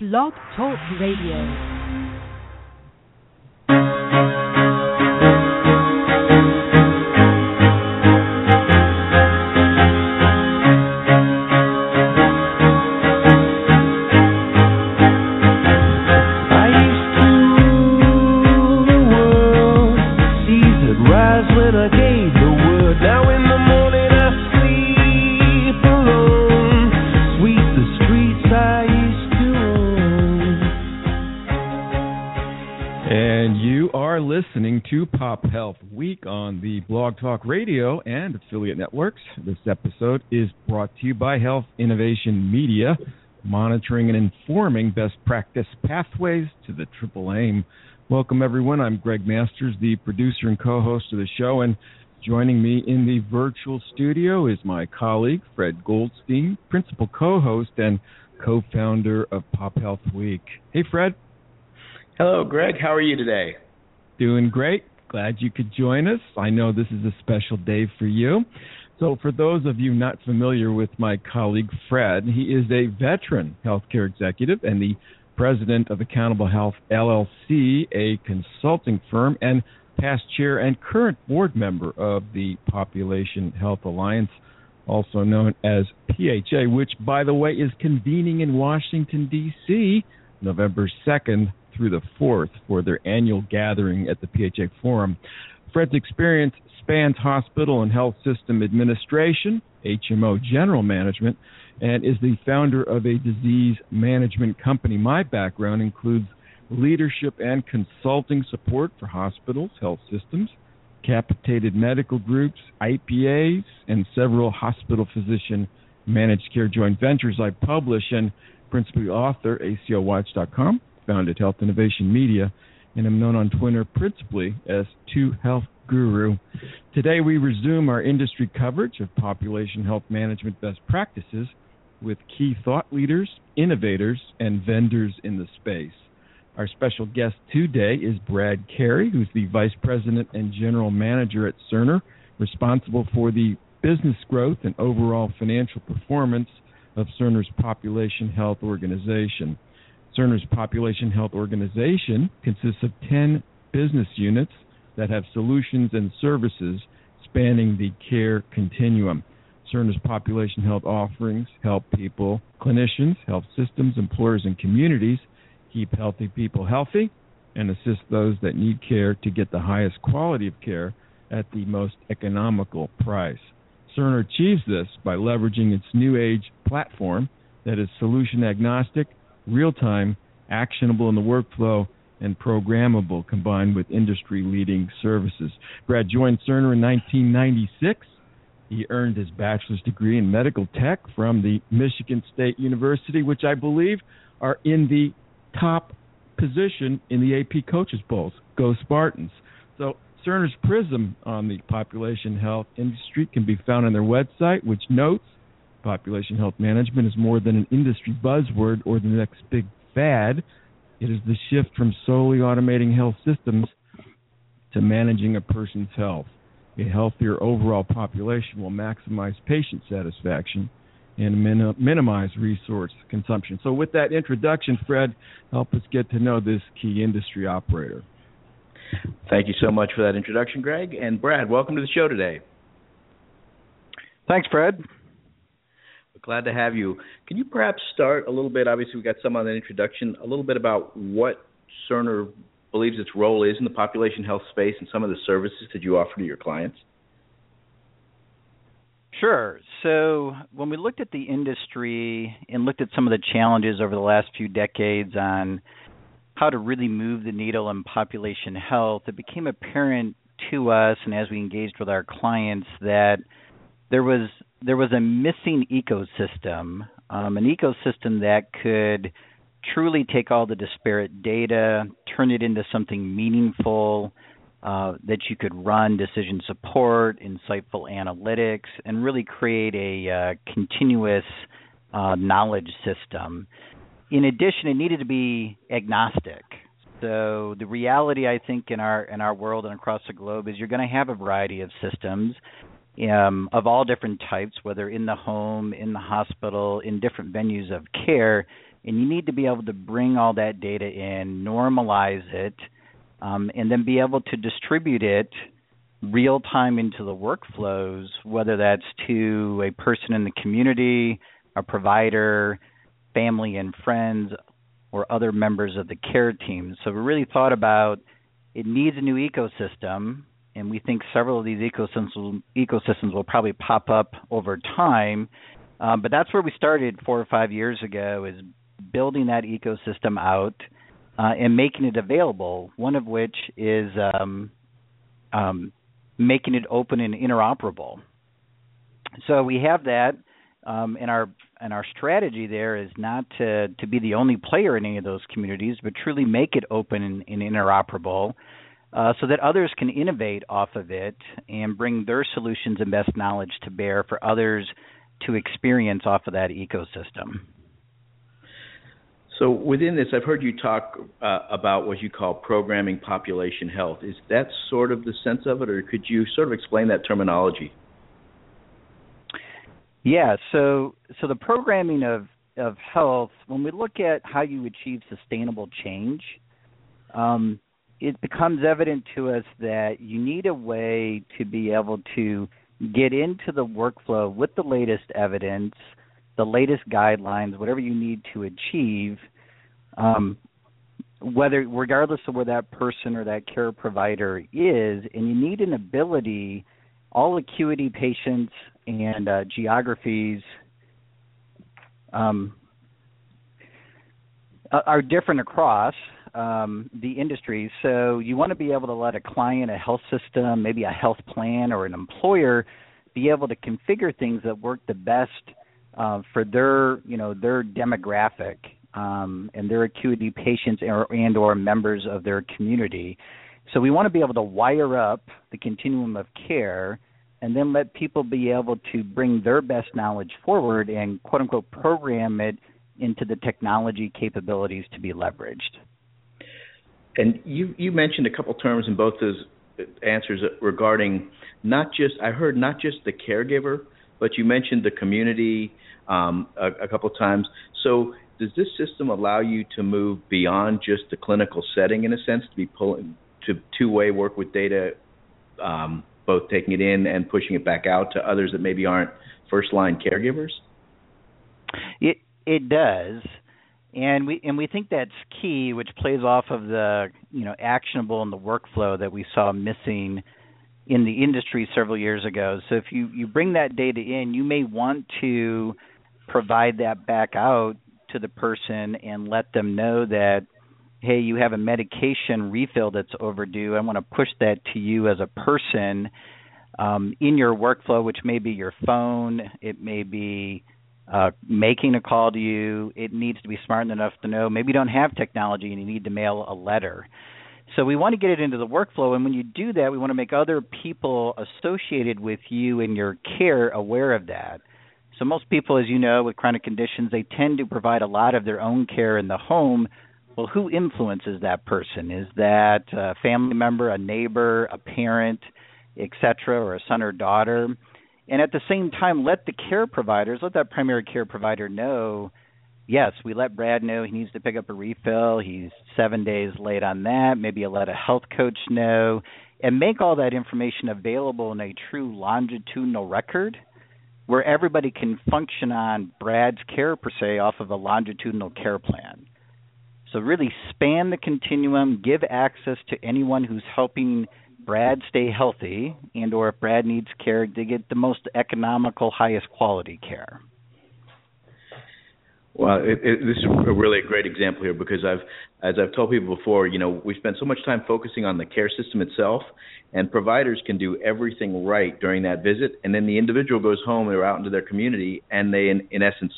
Blog Talk Radio. Blog Talk Radio and affiliate networks. This episode is brought to you by Health Innovation Media, monitoring and informing best practice pathways to the triple aim. Welcome, everyone. I'm Greg Masters, the producer and co host of the show, and joining me in the virtual studio is my colleague, Fred Goldstein, principal co host and co founder of Pop Health Week. Hey, Fred. Hello, Greg. How are you today? Doing great. Glad you could join us. I know this is a special day for you. So, for those of you not familiar with my colleague Fred, he is a veteran healthcare executive and the president of Accountable Health LLC, a consulting firm, and past chair and current board member of the Population Health Alliance, also known as PHA, which, by the way, is convening in Washington, D.C. November 2nd through the 4th for their annual gathering at the PHA Forum. Fred's experience spans hospital and health system administration, HMO general management, and is the founder of a disease management company. My background includes leadership and consulting support for hospitals, health systems, capitated medical groups, IPAs, and several hospital physician managed care joint ventures. I publish and principally author ACOWatch.com, founded Health Innovation Media, and I'm known on Twitter principally as Two Health Guru. Today we resume our industry coverage of population health management best practices with key thought leaders, innovators, and vendors in the space. Our special guest today is Brad Carey, who's the Vice President and General Manager at Cerner, responsible for the business growth and overall financial performance of Cerner's Population Health Organization. Cerner's Population Health Organization consists of 10 business units that have solutions and services spanning the care continuum. Cerner's population health offerings help people, clinicians, health systems, employers, and communities keep healthy people healthy and assist those that need care to get the highest quality of care at the most economical price. Cerner achieves this by leveraging its new age platform that is solution agnostic, real time, actionable in the workflow, and programmable combined with industry leading services. Brad joined Cerner in 1996. He earned his bachelor's degree in medical tech from the Michigan State University, which I believe are in the top position in the AP Coaches Polls. Go Spartans. So Cerner's prism on the population health industry can be found on their website, which notes population health management is more than an industry buzzword or the next big fad. It is the shift from solely automating health systems to managing a person's health. A healthier overall population will maximize patient satisfaction and min- minimize resource consumption. So, with that introduction, Fred, help us get to know this key industry operator. Thank you so much for that introduction, Greg. And Brad, welcome to the show today. Thanks, Fred. Glad to have you. Can you perhaps start a little bit? Obviously, we got some on the introduction. A little bit about what Cerner believes its role is in the population health space and some of the services that you offer to your clients. Sure. So, when we looked at the industry and looked at some of the challenges over the last few decades on how to really move the needle in population health, it became apparent to us and as we engaged with our clients that there was there was a missing ecosystem, um, an ecosystem that could truly take all the disparate data, turn it into something meaningful, uh, that you could run decision support, insightful analytics, and really create a uh, continuous uh, knowledge system. In addition, it needed to be agnostic. So the reality, I think, in our in our world and across the globe is you're going to have a variety of systems um, of all different types, whether in the home, in the hospital, in different venues of care. and you need to be able to bring all that data in, normalize it, um, and then be able to distribute it real time into the workflows, whether that's to a person in the community, a provider, family and friends, or other members of the care team. So we really thought about it needs a new ecosystem, and we think several of these ecosystems will, ecosystems will probably pop up over time. Um, but that's where we started four or five years ago is building that ecosystem out uh, and making it available. One of which is um, um, making it open and interoperable. So we have that, um, and our and our strategy there is not to to be the only player in any of those communities, but truly make it open and, and interoperable. Uh, so that others can innovate off of it and bring their solutions and best knowledge to bear for others to experience off of that ecosystem. So within this, I've heard you talk uh, about what you call programming population health. Is that sort of the sense of it, or could you sort of explain that terminology? Yeah. So so the programming of of health, when we look at how you achieve sustainable change, um, it becomes evident to us that you need a way to be able to get into the workflow with the latest evidence the latest guidelines, whatever you need to achieve, um, whether regardless of where that person or that care provider is, and you need an ability. All acuity patients and uh, geographies um, are different across um, the industry. So you want to be able to let a client, a health system, maybe a health plan, or an employer be able to configure things that work the best uh, for their you know their demographic um, and their acuity patients or, and or members of their community. So we want to be able to wire up the continuum of care and then let people be able to bring their best knowledge forward and quote unquote program it into the technology capabilities to be leveraged. And you you mentioned a couple terms in both those answers regarding not just I heard not just the caregiver, but you mentioned the community um, a, a couple times. So does this system allow you to move beyond just the clinical setting in a sense to be pulling to two-way work with data, um, both taking it in and pushing it back out to others that maybe aren't first-line caregivers? It it does, and we and we think that's key, which plays off of the you know actionable in the workflow that we saw missing in the industry several years ago. So if you you bring that data in, you may want to provide that back out to the person and let them know that hey you have a medication refill that's overdue i want to push that to you as a person um, in your workflow which may be your phone it may be uh, making a call to you it needs to be smart enough to know maybe you don't have technology and you need to mail a letter so we want to get it into the workflow and when you do that we want to make other people associated with you and your care aware of that so most people, as you know, with chronic conditions, they tend to provide a lot of their own care in the home. Well, who influences that person? Is that a family member, a neighbor, a parent, etc., or a son or daughter? And at the same time, let the care providers, let that primary care provider know yes, we let Brad know he needs to pick up a refill. He's seven days late on that. Maybe you let a health coach know and make all that information available in a true longitudinal record where everybody can function on Brad's care per se off of a longitudinal care plan. So really span the continuum, give access to anyone who's helping Brad stay healthy and or if Brad needs care to get the most economical, highest quality care. Well, it, it, this is a really a great example here because I've, as I've told people before, you know, we spend so much time focusing on the care system itself, and providers can do everything right during that visit, and then the individual goes home or out into their community, and they, in, in essence,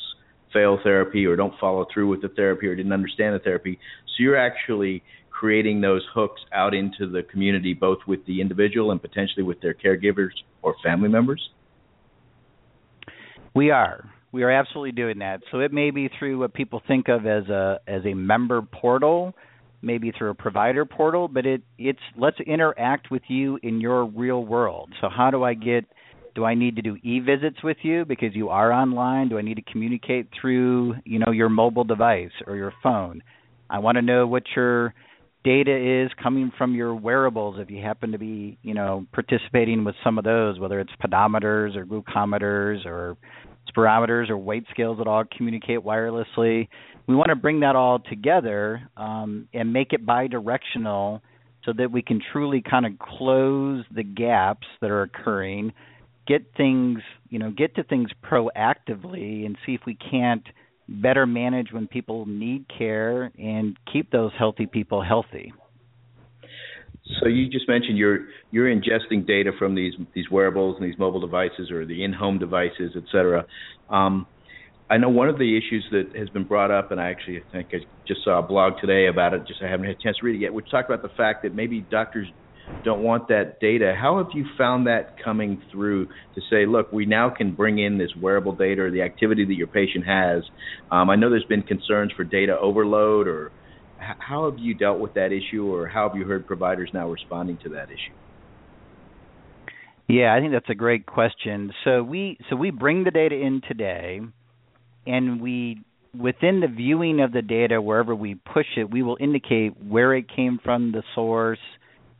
fail therapy or don't follow through with the therapy or didn't understand the therapy. So you're actually creating those hooks out into the community, both with the individual and potentially with their caregivers or family members. We are we are absolutely doing that. So it may be through what people think of as a as a member portal, maybe through a provider portal, but it it's let's interact with you in your real world. So how do I get Do I need to do e-visits with you because you are online? Do I need to communicate through, you know, your mobile device or your phone? I want to know what your data is coming from your wearables if you happen to be, you know, participating with some of those, whether it's pedometers or glucometers or spirometers or weight scales that all communicate wirelessly. We want to bring that all together um, and make it bidirectional so that we can truly kind of close the gaps that are occurring, get things, you know, get to things proactively and see if we can't better manage when people need care and keep those healthy people healthy. So you just mentioned you're you're ingesting data from these these wearables and these mobile devices or the in-home devices, et cetera. Um, I know one of the issues that has been brought up, and I actually think I just saw a blog today about it. Just I haven't had a chance to read it yet. Which talked about the fact that maybe doctors don't want that data. How have you found that coming through to say, look, we now can bring in this wearable data or the activity that your patient has? Um, I know there's been concerns for data overload, or how have you dealt with that issue, or how have you heard providers now responding to that issue? Yeah, I think that's a great question. So we so we bring the data in today and we within the viewing of the data wherever we push it we will indicate where it came from the source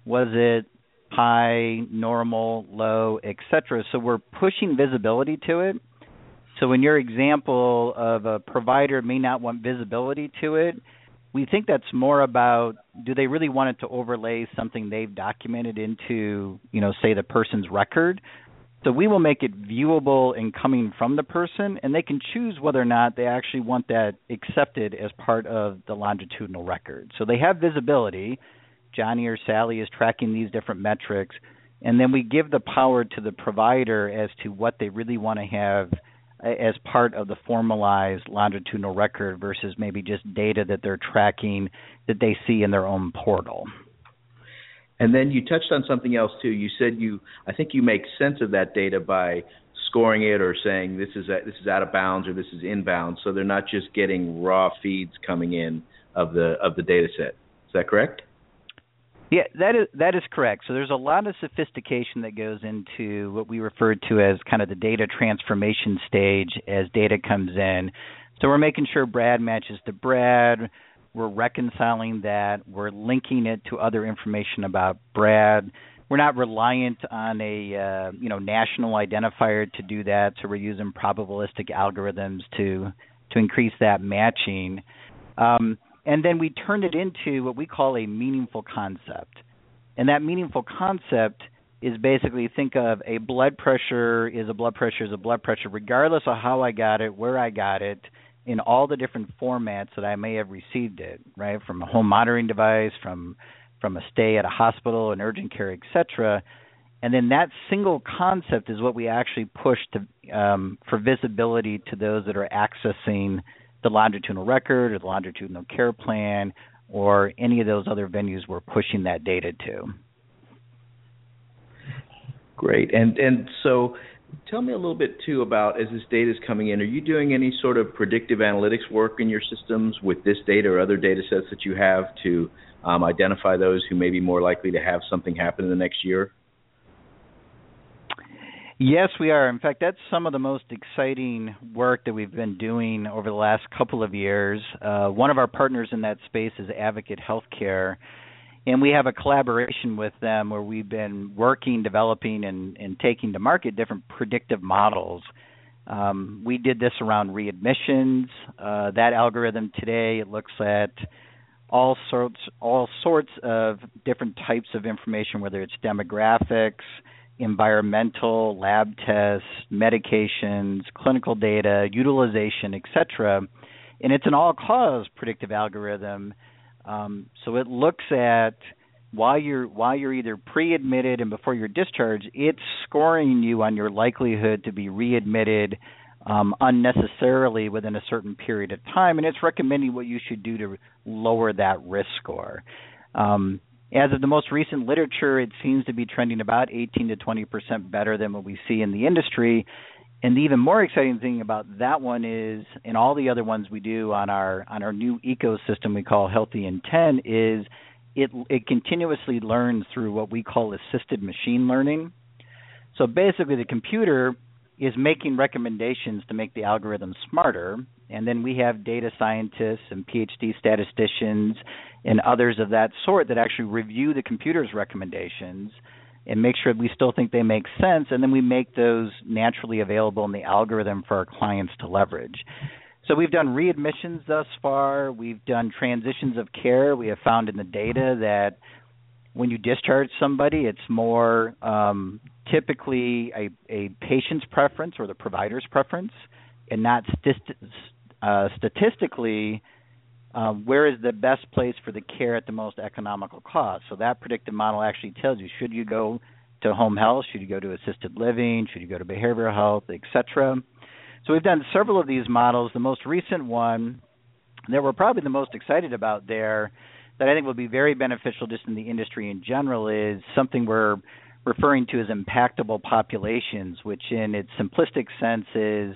was it high normal low etc so we're pushing visibility to it so in your example of a provider may not want visibility to it we think that's more about do they really want it to overlay something they've documented into you know say the person's record so we will make it viewable and coming from the person, and they can choose whether or not they actually want that accepted as part of the longitudinal record. So they have visibility. Johnny or Sally is tracking these different metrics, and then we give the power to the provider as to what they really want to have uh, as part of the formalized longitudinal record versus maybe just data that they're tracking that they see in their own portal. And then you touched on something else too. You said you, I think you make sense of that data by scoring it or saying this is this is out of bounds or this is inbound. So they're not just getting raw feeds coming in of the of the data set. Is that correct? Yeah, that is that is correct. So there's a lot of sophistication that goes into what we refer to as kind of the data transformation stage as data comes in. So we're making sure Brad matches to Brad we're reconciling that. We're linking it to other information about Brad. We're not reliant on a uh, you know national identifier to do that, so we're using probabilistic algorithms to to increase that matching. Um, and then we turn it into what we call a meaningful concept. And that meaningful concept is basically think of a blood pressure is a blood pressure is a blood pressure, regardless of how I got it, where I got it, in all the different formats that I may have received it, right? From a home monitoring device, from from a stay at a hospital, an urgent care, etc. And then that single concept is what we actually push to um, for visibility to those that are accessing the longitudinal record or the longitudinal care plan or any of those other venues we're pushing that data to. Great. And and so Tell me a little bit too about as this data is coming in. Are you doing any sort of predictive analytics work in your systems with this data or other data sets that you have to um, identify those who may be more likely to have something happen in the next year? Yes, we are. In fact, that's some of the most exciting work that we've been doing over the last couple of years. Uh, one of our partners in that space is Advocate Healthcare and we have a collaboration with them where we've been working, developing, and, and taking to market different predictive models. Um, we did this around readmissions. Uh, that algorithm today it looks at all sorts all sorts of different types of information, whether it's demographics, environmental, lab tests, medications, clinical data, utilization, etc. And it's an all-cause predictive algorithm um, so it looks at while you're while you're either pre-admitted and before you're discharged, it's scoring you on your likelihood to be readmitted um, unnecessarily within a certain period of time, and it's recommending what you should do to lower that risk score. Um, as of the most recent literature, it seems to be trending about 18 to 20 percent better than what we see in the industry, and the even more exciting thing about that one is, and all the other ones we do on our on our new ecosystem we call HealtheIntent is it it continuously learns through what we call assisted machine learning. So basically, the computer is making recommendations to make the algorithm smarter, and then we have data scientists and PhD statisticians and others of that sort that actually review the computer's recommendations and make sure we still think they make sense, and then we make those naturally available in the algorithm for our clients to leverage. So we've done readmissions thus far. We've done transitions of care. We have found in the data that when you discharge somebody, it's more um, typically a, a patient's preference or the provider's preference, and st- uh, statistically uh, where is the best place for the care at the most economical cost. So that predictive model actually tells you should you go to home health, should you go to assisted living, should you go to behavioral health, etc. So we've done several of these models. The most recent one that we're probably the most excited about there that I think will be very beneficial just in the industry in general is something we're referring to as impactable populations, which in its simplistic sense is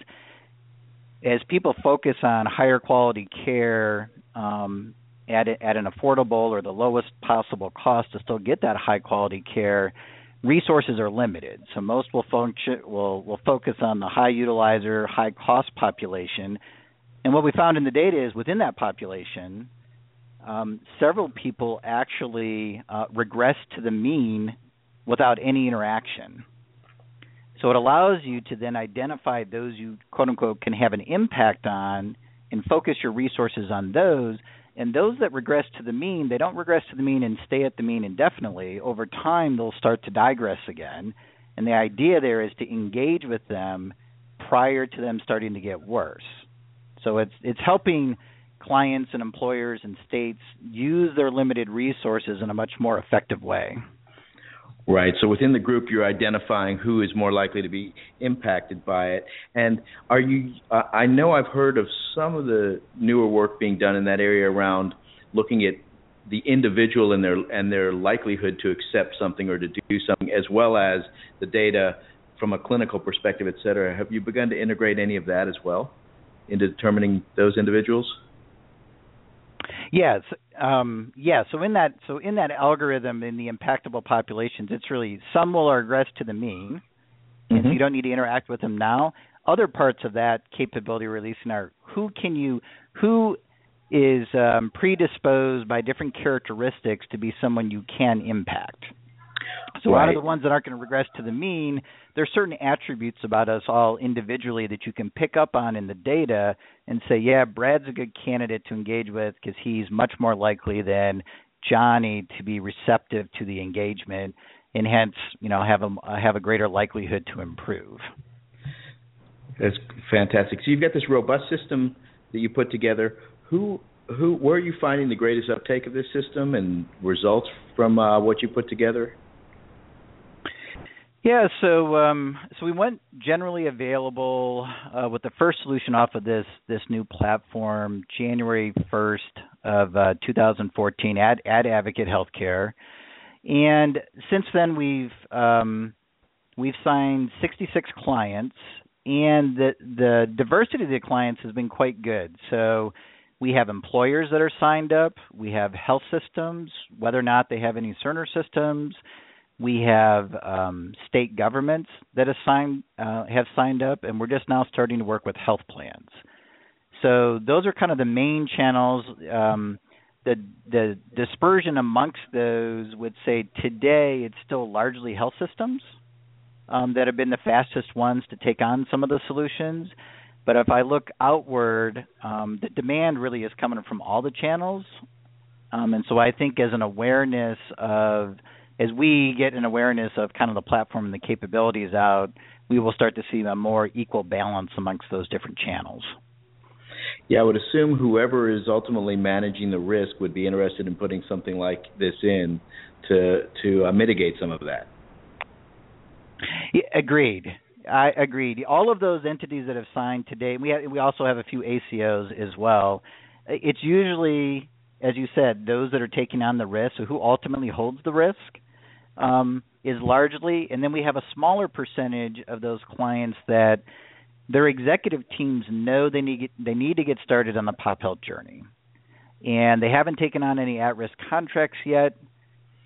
as people focus on higher quality care um, at at an affordable or the lowest possible cost to still get that high quality care, resources are limited. So most will function will will focus on the high utilizer, high cost population. And what we found in the data is within that population, um, several people actually uh, regress to the mean without any interaction. So it allows you to then identify those you quote unquote can have an impact on and focus your resources on those. And those that regress to the mean, they don't regress to the mean and stay at the mean indefinitely. Over time, they'll start to digress again. And the idea there is to engage with them prior to them starting to get worse. So it's it's helping clients and employers and states use their limited resources in a much more effective way. Right. So within the group, you're identifying who is more likely to be impacted by it. And are you? Uh, I know I've heard of some of the newer work being done in that area around looking at the individual and their and their likelihood to accept something or to do something, as well as the data from a clinical perspective, et cetera. Have you begun to integrate any of that as well into determining those individuals? Yes, um, yeah. So in that, so in that algorithm in the impactable populations, it's really some will regress to the mean, mm-hmm. and so you don't need to interact with them now. Other parts of that capability releasing are who can you, who is um, predisposed by different characteristics to be someone you can impact. So right. out of the ones that aren't going to regress to the mean, there's certain attributes about us all individually that you can pick up on in the data and say, yeah, Brad's a good candidate to engage with because he's much more likely than Johnny to be receptive to the engagement and hence, you know, have a have a greater likelihood to improve. That's fantastic. So you've got this robust system that you put together. Who who where are you finding the greatest uptake of this system and results from uh, what you put together? Yeah, so um, so we went generally available uh, with the first solution off of this this new platform January 1st of uh, 2014 at at Advocate Healthcare, and since then we've um, we've signed 66 clients, and the the diversity of the clients has been quite good. So we have employers that are signed up, we have health systems, whether or not they have any Cerner systems we have um, state governments that have signed uh, have signed up, and we're just now starting to work with health plans. So those are kind of the main channels. Um, the the dispersion amongst those would say today it's still largely health systems um, that have been the fastest ones to take on some of the solutions. But if I look outward, um, the demand really is coming from all the channels, um, and so I think as an awareness of as we get an awareness of kind of the platform and the capabilities out, we will start to see a more equal balance amongst those different channels. Yeah, I would assume whoever is ultimately managing the risk would be interested in putting something like this in to to uh, mitigate some of that. Yeah, agreed. I agreed. All of those entities that have signed today, we have, we also have a few ACOs as well. It's usually, as you said, those that are taking on the risk. So who ultimately holds the risk? Um, is largely, and then we have a smaller percentage of those clients that their executive teams know they need they need to get started on the pop health journey, and they haven't taken on any at risk contracts yet,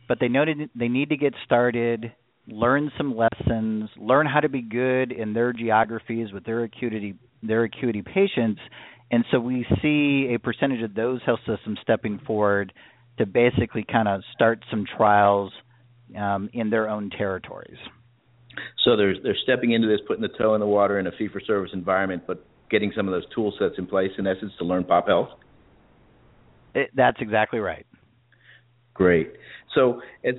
but they know they need to get started. learn some lessons, learn how to be good in their geographies with their acuity their acuity patients, and so we see a percentage of those health systems stepping forward to basically kind of start some trials um, in their own territories. So they're they're stepping into this, putting the toe in the water in a fee for service environment, but getting some of those tool sets in place in essence to learn pop health. It, that's exactly right. Great. So as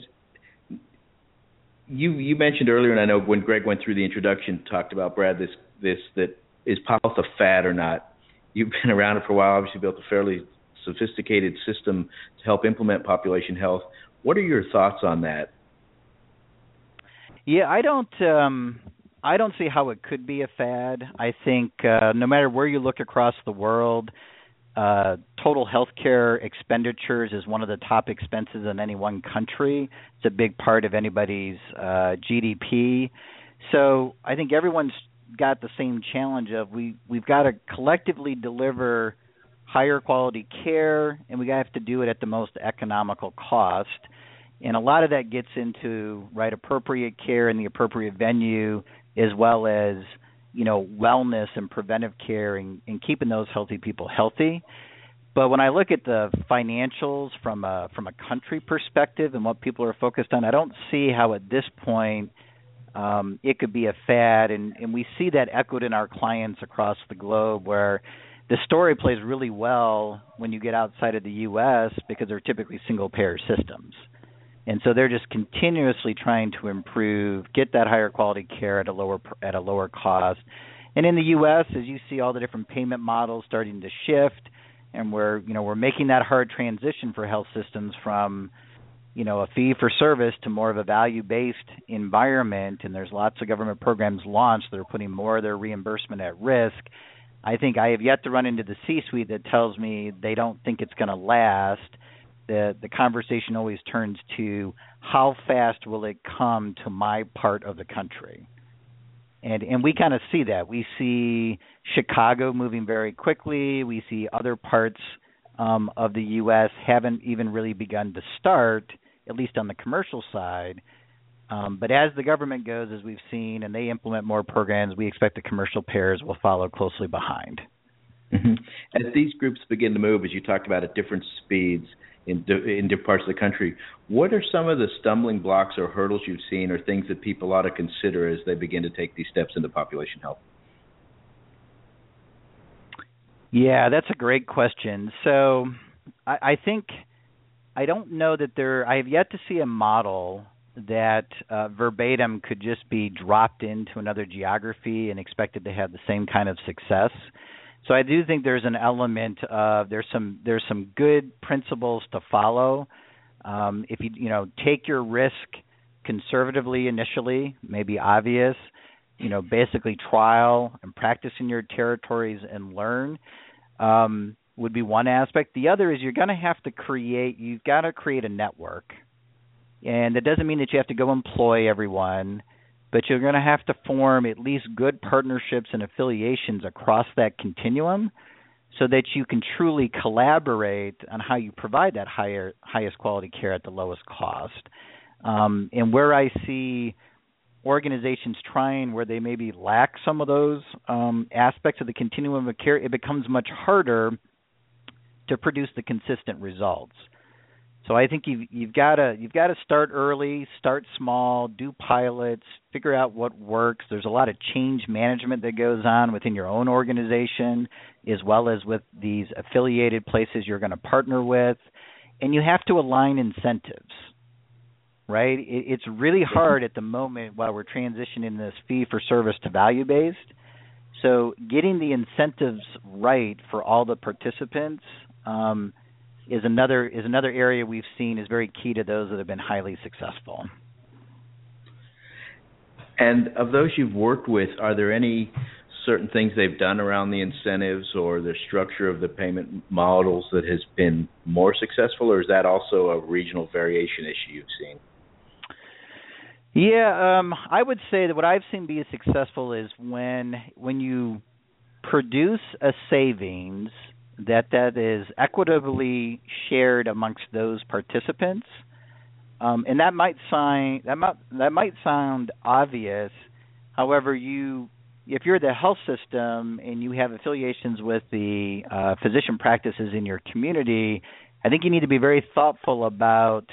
you you mentioned earlier, and I know when Greg went through the introduction, talked about Brad this this that is pop health a fad or not. You've been around it for a while. Obviously, built a fairly sophisticated system to help implement population health. What are your thoughts on that? Yeah, I don't um I don't see how it could be a fad. I think uh no matter where you look across the world, uh total healthcare expenditures is one of the top expenses in any one country. It's a big part of anybody's uh GDP. So, I think everyone's got the same challenge of we we've got to collectively deliver higher quality care and we have to do it at the most economical cost and a lot of that gets into right appropriate care in the appropriate venue as well as you know wellness and preventive care and, and keeping those healthy people healthy. But when i look at the financials from a from a country perspective and what people are focused on i don't see how at this point um, it could be a fad. And, and we see that echoed in our clients across the globe where the story plays really well when you get outside of the US because they're typically single payer systems and so they're just continuously trying to improve, get that higher quality care at a lower at a lower cost. And in the U.S., as you see all the different payment models starting to shift, and we're you know we're making that hard transition for health systems from you know a fee for service to more of a value based environment and there's lots of government programs launched that are putting more of their reimbursement at risk i think i have yet to run into the c suite that tells me they don't think it's going to last the the conversation always turns to how fast will it come to my part of the country? And and we kind of see that. We see Chicago moving very quickly. We see other parts um, of the US haven't even really begun to start at least on the commercial side. Um, but as the government goes as we've seen and they implement more programs we expect the commercial payers will follow closely behind. Mm-hmm. as these groups begin to move as you talked about at different speeds in in different parts of the country. What are some of the stumbling blocks or hurdles you've seen, or things that people ought to consider as they begin to take these steps into population health? Yeah, that's a great question. So, I, I think I don't know that there. I have yet to see a model that uh, verbatim could just be dropped into another geography and expected to have the same kind of success. So I do think there's an element of there's some there's some good principles to follow. Um, if you you know take your risk conservatively initially, maybe obvious, you know basically trial and practice in your territories and learn um, would be one aspect. The other is you're going to have to create you've got to create a network, and that doesn't mean that you have to go employ everyone but you're going to have to form at least good partnerships and affiliations across that continuum so that you can truly collaborate on how you provide that higher highest quality care at the lowest cost. Um, and where I see organizations trying where they maybe lack some of those um, aspects of the continuum of care, it becomes much harder to produce the consistent results. So I think you've you've got to you've got to start early, start small, do pilots, figure out what works. There's a lot of change management that goes on within your own organization, as well as with these affiliated places you're going to partner with, and you have to align incentives. Right? It's really hard at the moment while we're transitioning this fee for service to value based. So getting the incentives right for all the participants. Um, is another is another area we've seen is very key to those that have been highly successful. And of those you've worked with, are there any certain things they've done around the incentives or the structure of the payment models that has been more successful, or is that also a regional variation issue you've seen? Yeah, um, I would say that what I've seen be successful is when when you produce a savings that that is equitably shared amongst those participants Um, and that might sign that might that might sound obvious. However, you if you're the health system and you have affiliations with the uh, physician practices in your community, I think you need to be very thoughtful about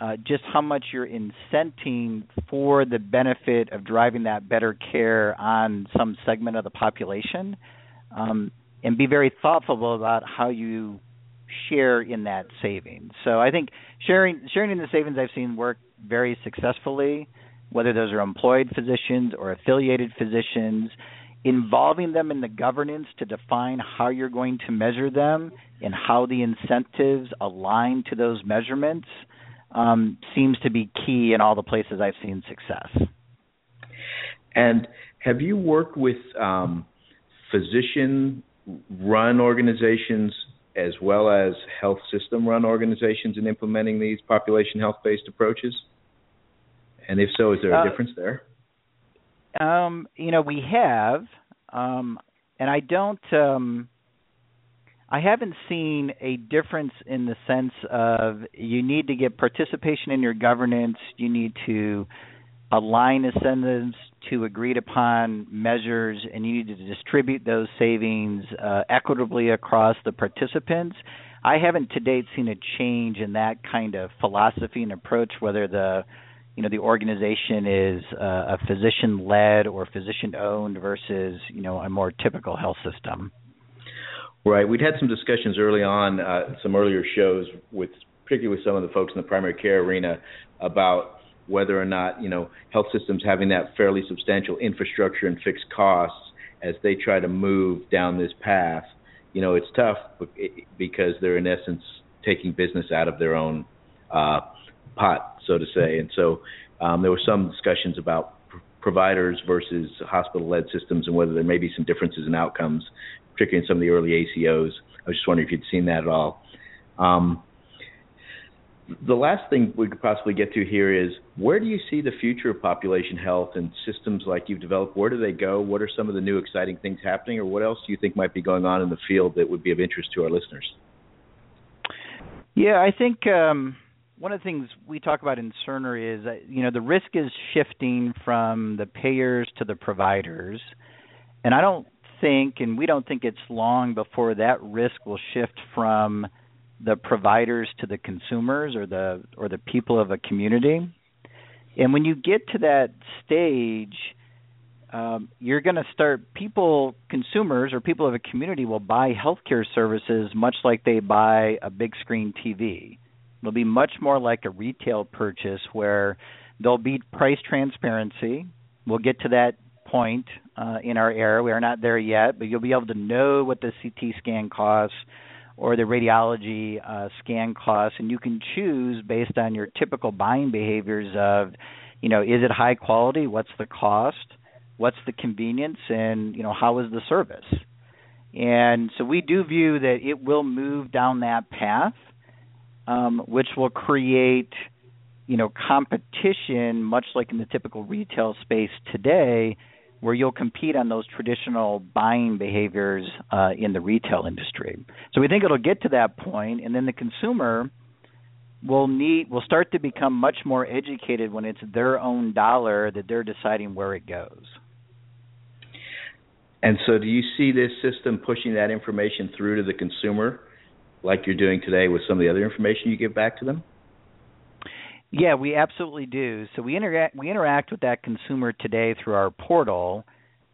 uh, just how much you're incenting for the benefit of driving that better care on some segment of the population, um, and be very thoughtful about how you share in that savings. So I think sharing sharing in the savings I've seen work very successfully, whether those are employed physicians or affiliated physicians, involving them in the governance to define how you're going to measure them and how the incentives align to those measurements um, seems to be key in all the places I've seen success. And have you worked with um, physician run organizations as well as health system run organizations in implementing these population health based approaches? And if so, is there a uh, difference there? Um, you know, we have, um, and I don't. Um, I haven't seen a difference in the sense of you need to get participation in your governance. You need to align incentives to agreed upon measures, and you need to distribute those savings uh, equitably across the participants. I haven't to date seen a change in that kind of philosophy and approach, whether the you know the organization is uh, a physician led or physician owned versus you know a more typical health system. Right. We'd had some discussions early on, uh, some earlier shows with particularly with some of the folks in the primary care arena about whether or not you know health systems having that fairly substantial infrastructure and fixed costs as they try to move down this path. You know, it's tough because they're in essence taking business out of their own uh, pot, so to say. And so um, there were some discussions about pr- providers versus hospital-led systems and whether there may be some differences in outcomes particularly in some of the early ACOs. I was just wondering if you'd seen that at all. Um, the last thing we could possibly get to here is where do you see the future of population health and systems like you've developed? Where do they go? What are some of the new exciting things happening, or what else do you think might be going on in the field that would be of interest to our listeners? Yeah, I think um, one of the things we talk about in Cerner is you know the risk is shifting from the payers to the providers, and I don't think, and we don't think it's long before that risk will shift from the providers to the consumers or the or the people of a community. And when you get to that stage, um, you're going to start people consumers or people of a community will buy healthcare services much like they buy a big screen TV. It'll be much more like a retail purchase where there'll be price transparency. We'll get to that point uh, in our era. We are not there yet, but you'll be able to know what the CT scan costs or the radiology uh, scan costs, and you can choose based on your typical buying behaviors of, you know, is it high quality? What's the cost? What's the convenience? And you know, how is the service? And so we do view that it will move down that path, um, which will create you know competition much like in the typical retail space today where you'll compete on those traditional buying behaviors uh, in the retail industry. So we think it'll get to that point, and then the consumer will need will start to become much more educated when it's their own dollar that they're deciding where it goes. And so, do you see this system pushing that information through to the consumer, like you're doing today with some of the other information you give back to them? Yeah, we absolutely do. So we interact we interact with that consumer today through our portal,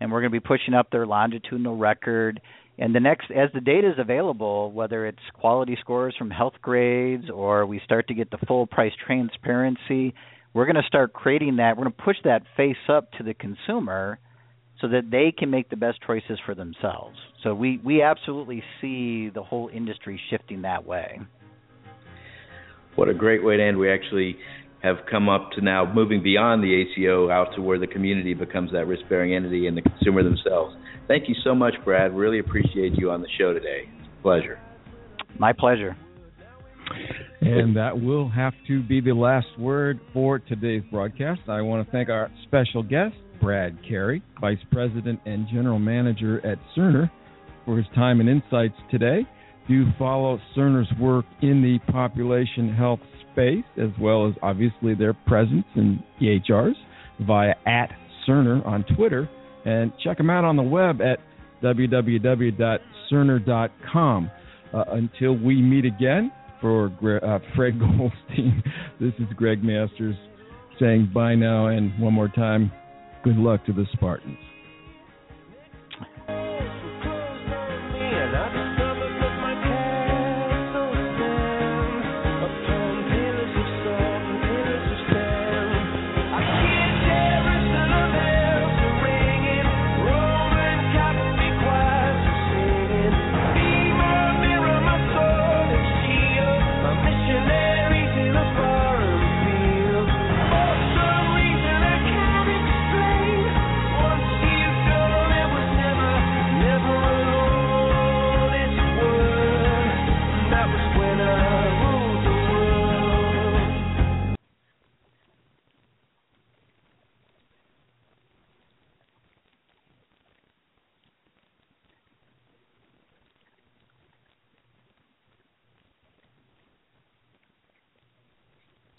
and we're going to be pushing up their longitudinal record. And the next, as the data is available, whether it's quality scores from Healthgrades or we start to get the full price transparency, we're going to start creating that. We're going to push that face up to the consumer so that they can make the best choices for themselves. So we we absolutely see the whole industry shifting that way what a great way to end. We actually have come up to now moving beyond the ACO out to where the community becomes that risk bearing entity and the consumer themselves. Thank you so much, Brad. Really appreciate you on the show today. pleasure. My pleasure. And that will have to be the last word for today's broadcast. I want to thank our special guest, Brad Carey, Vice President and General Manager at Cerner, for his time and insights today do follow Cerner's work in the population health space, as well as obviously their presence in EHRs via at Cerner on Twitter. And check them out on the web at www.cerner.com. Uh, until we meet again, for uh, Fred Goldstein, this is Greg Masters saying bye now, and one more time, good luck to the Spartans.